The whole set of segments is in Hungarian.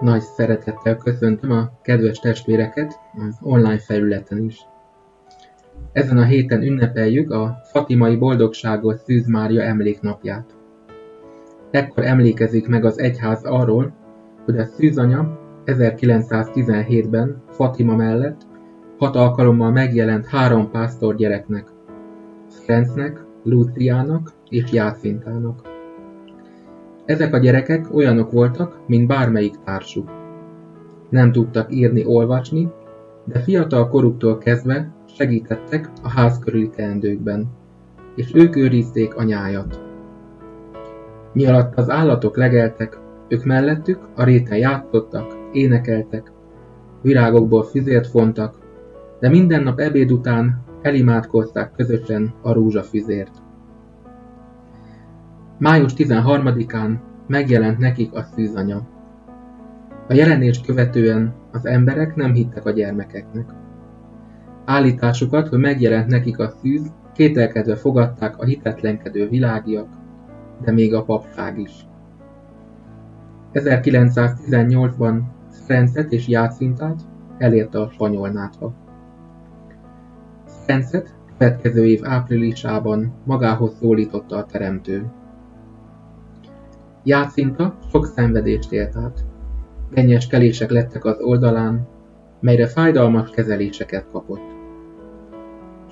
Nagy szeretettel köszöntöm a kedves testvéreket az online felületen is. Ezen a héten ünnepeljük a Fatimai Boldogságos Szűz Mária emléknapját. Ekkor emlékezik meg az egyház arról, hogy a szűzanya 1917-ben Fatima mellett hat alkalommal megjelent három pásztor gyereknek, Ferencnek, Luciának és Jácintának. Ezek a gyerekek olyanok voltak, mint bármelyik társuk. Nem tudtak írni-olvasni, de fiatal koruktól kezdve segítettek a ház körüli teendőkben, és ők őrizték a nyájat. Mi alatt az állatok legeltek, ők mellettük a réten játszottak, énekeltek, virágokból füzért fontak, de minden nap ebéd után elimádkozták közösen a rózsafüzért. Május 13-án megjelent nekik a szűzanya. A jelenést követően az emberek nem hittek a gyermekeknek. Állításukat, hogy megjelent nekik a szűz, kételkedve fogadták a hitetlenkedő világiak, de még a papság is. 1918-ban Ferencet és Játszintát elérte a spanyol nátha. Következő év áprilisában magához szólította a teremtő. Játszinta sok szenvedést élt át. Mennyes kelések lettek az oldalán, melyre fájdalmas kezeléseket kapott.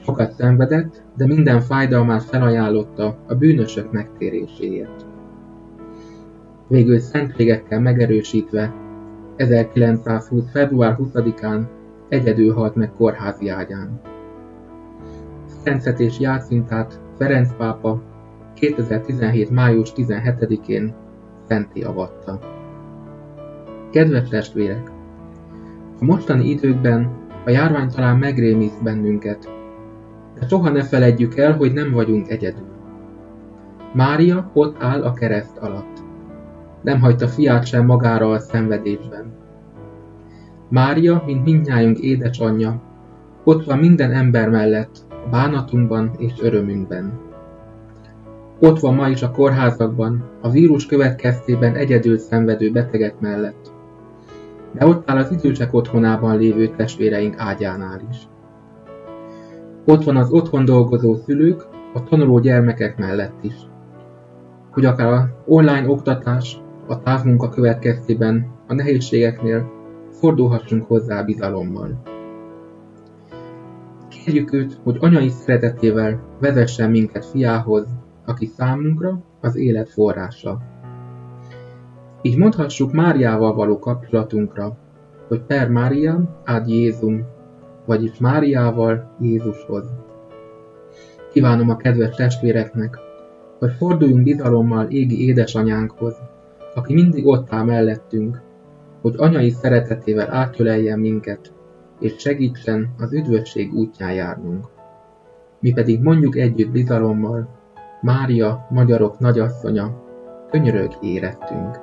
Sokat szenvedett, de minden fájdalmát felajánlotta a bűnösök megtéréséért. Végül szentségekkel megerősítve 1920. február 20-án egyedül halt meg kórházi ágyán. Ferencet és Játszintát Ferenc pápa 2017. május 17-én szenté avatta. Kedves testvérek! A mostani időkben a járvány talán megrémiszt bennünket, de soha ne feledjük el, hogy nem vagyunk egyedül. Mária ott áll a kereszt alatt. Nem hagyta fiát sem magára a szenvedésben. Mária, mint mindnyájunk édesanyja, ott van minden ember mellett, a bánatunkban és örömünkben. Ott van ma is a kórházakban, a vírus következtében egyedül szenvedő betegek mellett. De ott áll az idősek otthonában lévő testvéreink ágyánál is. Ott van az otthon dolgozó szülők, a tanuló gyermekek mellett is. Hogy akár a online oktatás, a távmunka következtében, a nehézségeknél fordulhassunk hozzá bizalommal. Kérjük őt, hogy anyai szeretetével vezessen minket fiához, aki számunkra az élet forrása. Így mondhassuk Máriával való kapcsolatunkra, hogy per Mária ad Jézum, vagyis Máriával Jézushoz. Kívánom a kedves testvéreknek, hogy forduljunk bizalommal égi édesanyánkhoz, aki mindig ott áll mellettünk, hogy anyai szeretetével átöleljen minket, és segítsen az üdvösség útján járnunk. Mi pedig mondjuk együtt bizalommal, Mária, magyarok nagyasszonya, könyörög érettünk.